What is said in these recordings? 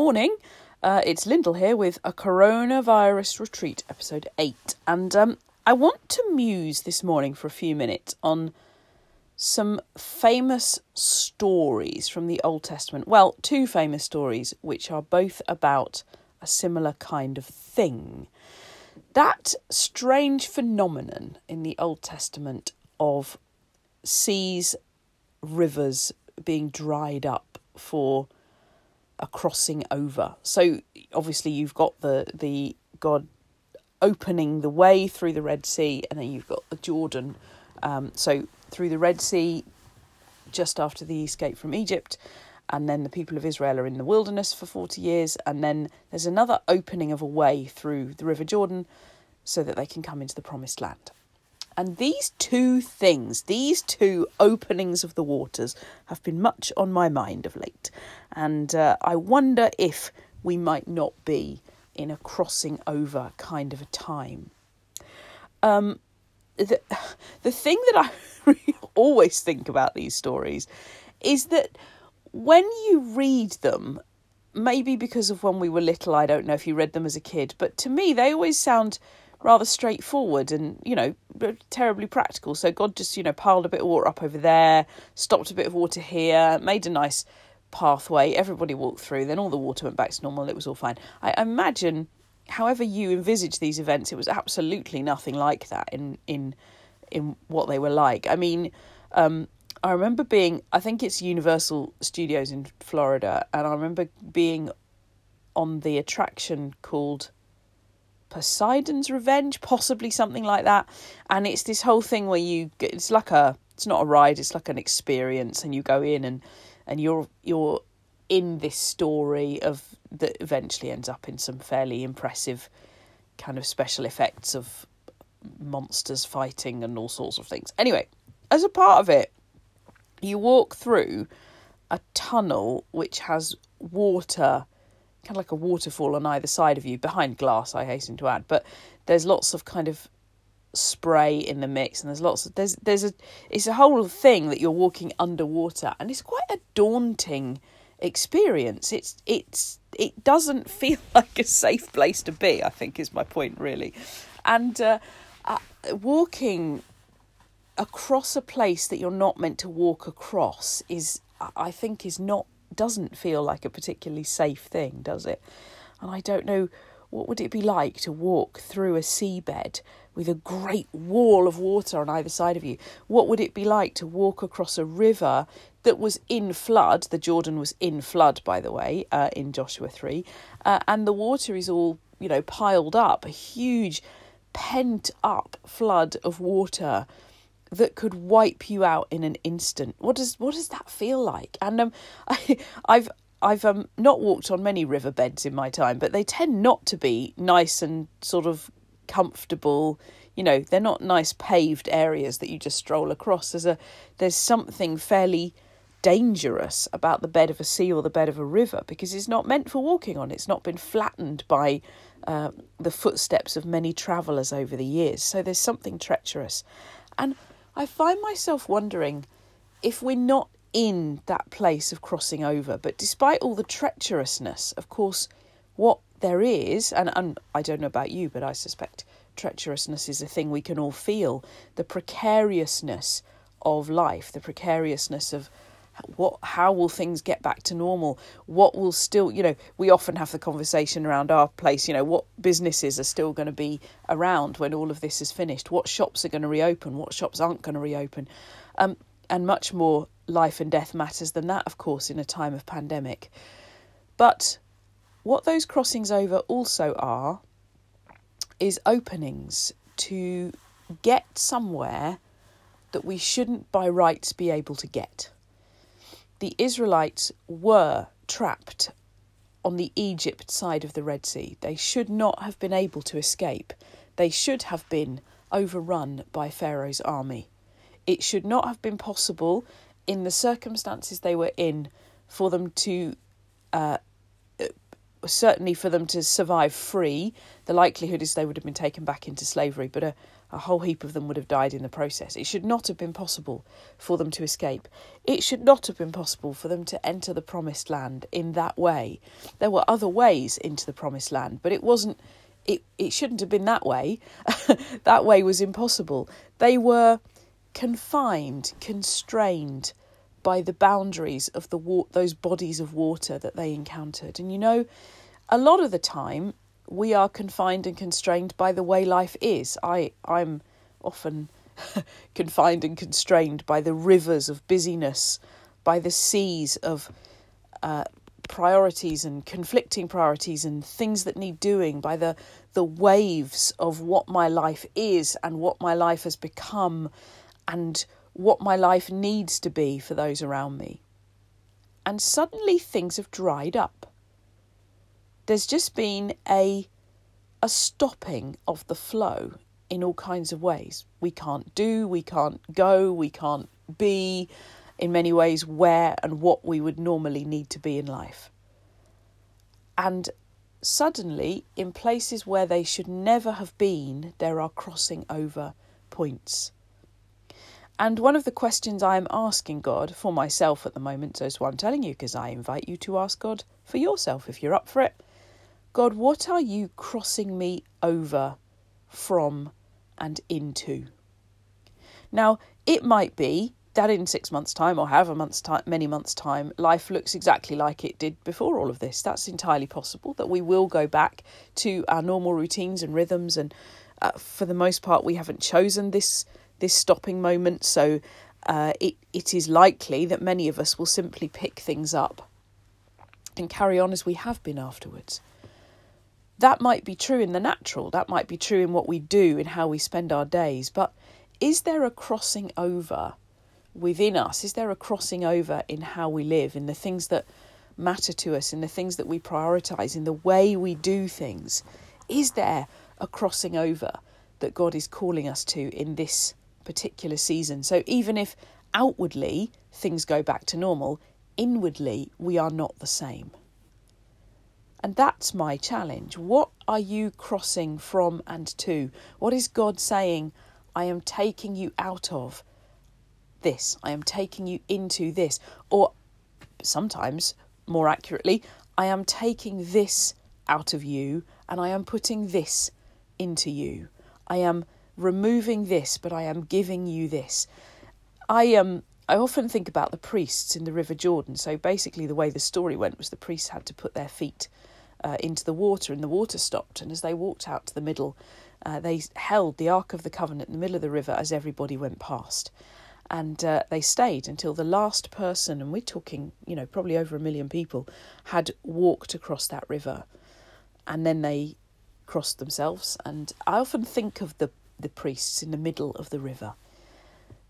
morning. Uh, it's Lyndall here with a coronavirus retreat, episode 8. And um, I want to muse this morning for a few minutes on some famous stories from the Old Testament. Well, two famous stories, which are both about a similar kind of thing. That strange phenomenon in the Old Testament of seas, rivers being dried up for a crossing over. So obviously you've got the the God opening the way through the Red Sea, and then you've got the Jordan. Um, so through the Red Sea, just after the escape from Egypt, and then the people of Israel are in the wilderness for forty years, and then there's another opening of a way through the River Jordan, so that they can come into the Promised Land. And these two things, these two openings of the waters, have been much on my mind of late. And uh, I wonder if we might not be in a crossing over kind of a time. Um, the, the thing that I always think about these stories is that when you read them, maybe because of when we were little, I don't know if you read them as a kid, but to me, they always sound rather straightforward and you know terribly practical. So god just you know piled a bit of water up over there stopped a bit of water here made a nice pathway. Everybody walked through. Then all the water went back to normal. It was all fine. I imagine however you envisage these events it was absolutely nothing like that in in in what they were like. I mean um, i remember being i think it's universal studios in florida and i remember being on the attraction called Poseidon's Revenge, possibly something like that. And it's this whole thing where you get, it's like a it's not a ride, it's like an experience, and you go in and and you're you're in this story of that eventually ends up in some fairly impressive kind of special effects of monsters fighting and all sorts of things. Anyway, as a part of it, you walk through a tunnel which has water kind of like a waterfall on either side of you, behind glass, I hasten to add. But there's lots of kind of spray in the mix, and there's lots of there's there's a it's a whole thing that you're walking underwater, and it's quite a daunting experience. It's it's it doesn't feel like a safe place to be. I think is my point really, and uh, uh, walking across a place that you're not meant to walk across is I think is not doesn't feel like a particularly safe thing, does it? And I don't know what would it be like to walk through a seabed with a great wall of water on either side of you? What would it be like to walk across a river that was in flood? The Jordan was in flood, by the way, uh, in Joshua 3, uh, and the water is all, you know, piled up, a huge pent up flood of water that could wipe you out in an instant. What does what does that feel like? And um, I, I've I've um not walked on many riverbeds in my time, but they tend not to be nice and sort of comfortable. You know, they're not nice paved areas that you just stroll across. There's a there's something fairly dangerous about the bed of a sea or the bed of a river because it's not meant for walking on. It's not been flattened by uh, the footsteps of many travellers over the years. So there's something treacherous. And I find myself wondering if we're not in that place of crossing over. But despite all the treacherousness, of course, what there is, and, and I don't know about you, but I suspect treacherousness is a thing we can all feel the precariousness of life, the precariousness of what how will things get back to normal? What will still you know we often have the conversation around our place you know what businesses are still going to be around when all of this is finished? What shops are going to reopen? What shops aren't going to reopen? Um, and much more life and death matters than that of course in a time of pandemic. But what those crossings over also are is openings to get somewhere that we shouldn't by rights be able to get the Israelites were trapped on the Egypt side of the Red Sea. They should not have been able to escape. They should have been overrun by Pharaoh's army. It should not have been possible, in the circumstances they were in, for them to uh, certainly for them to survive free, the likelihood is they would have been taken back into slavery, but a, a whole heap of them would have died in the process. It should not have been possible for them to escape. It should not have been possible for them to enter the promised land in that way. There were other ways into the promised land, but it wasn't it, it shouldn't have been that way. that way was impossible. They were confined, constrained by the boundaries of the wa- those bodies of water that they encountered. And you know, a lot of the time we are confined and constrained by the way life is. I I'm often confined and constrained by the rivers of busyness, by the seas of uh, priorities and conflicting priorities and things that need doing, by the the waves of what my life is and what my life has become, and what my life needs to be for those around me. And suddenly things have dried up. There's just been a a stopping of the flow in all kinds of ways. We can't do, we can't go, we can't be in many ways where and what we would normally need to be in life. And suddenly, in places where they should never have been, there are crossing over points. And one of the questions I am asking God for myself at the moment, so is what I'm telling you, because I invite you to ask God for yourself if you're up for it. God, what are you crossing me over from and into? Now, it might be that in six months' time or however months time, many months' time, life looks exactly like it did before all of this. That's entirely possible that we will go back to our normal routines and rhythms, and uh, for the most part, we haven't chosen this this stopping moment. So uh, it it is likely that many of us will simply pick things up and carry on as we have been afterwards. That might be true in the natural. That might be true in what we do, in how we spend our days. But is there a crossing over within us? Is there a crossing over in how we live, in the things that matter to us, in the things that we prioritize, in the way we do things? Is there a crossing over that God is calling us to in this particular season. So even if outwardly things go back to normal, inwardly we are not the same. And that's my challenge. What are you crossing from and to? What is God saying? I am taking you out of this. I am taking you into this. Or sometimes, more accurately, I am taking this out of you and I am putting this into you. I am removing this, but I am giving you this. I um I often think about the priests in the River Jordan. So basically, the way the story went was the priests had to put their feet uh, into the water, and the water stopped. And as they walked out to the middle, uh, they held the Ark of the Covenant in the middle of the river as everybody went past. And uh, they stayed until the last person, and we're talking, you know, probably over a million people, had walked across that river. And then they crossed themselves. And I often think of the the priests in the middle of the river.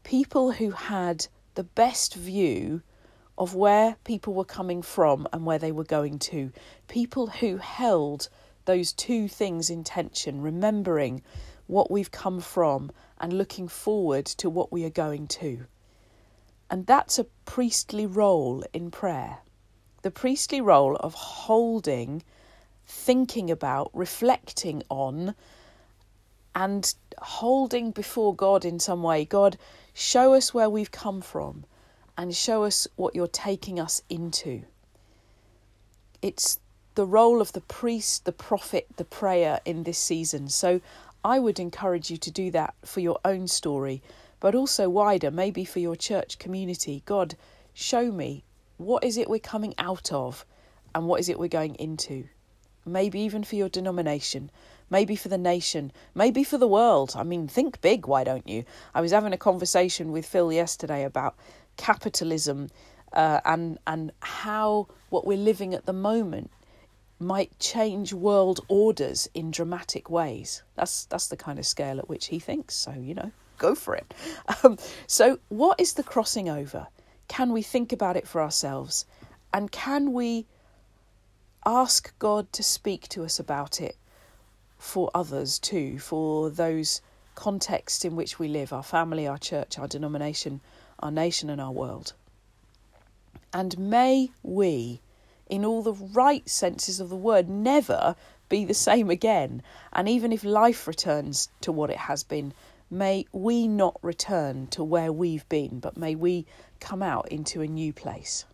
People who had the best view of where people were coming from and where they were going to. People who held those two things in tension, remembering what we've come from and looking forward to what we are going to. And that's a priestly role in prayer. The priestly role of holding, thinking about, reflecting on, and holding before God in some way. God, show us where we've come from and show us what you're taking us into. It's the role of the priest, the prophet, the prayer in this season. So I would encourage you to do that for your own story, but also wider, maybe for your church community. God, show me what is it we're coming out of and what is it we're going into. Maybe even for your denomination maybe for the nation, maybe for the world. I mean, think big, why don't you? I was having a conversation with Phil yesterday about capitalism uh, and and how what we're living at the moment might change world orders in dramatic ways. That's that's the kind of scale at which he thinks. So you know, go for it. Um, so, what is the crossing over? Can we think about it for ourselves, and can we ask God to speak to us about it for others too, for those contexts in which we live our family, our church, our denomination, our nation, and our world. And may we, in all the right senses of the word, never be the same again. And even if life returns to what it has been, may we not return to where we've been, but may we come out into a new place.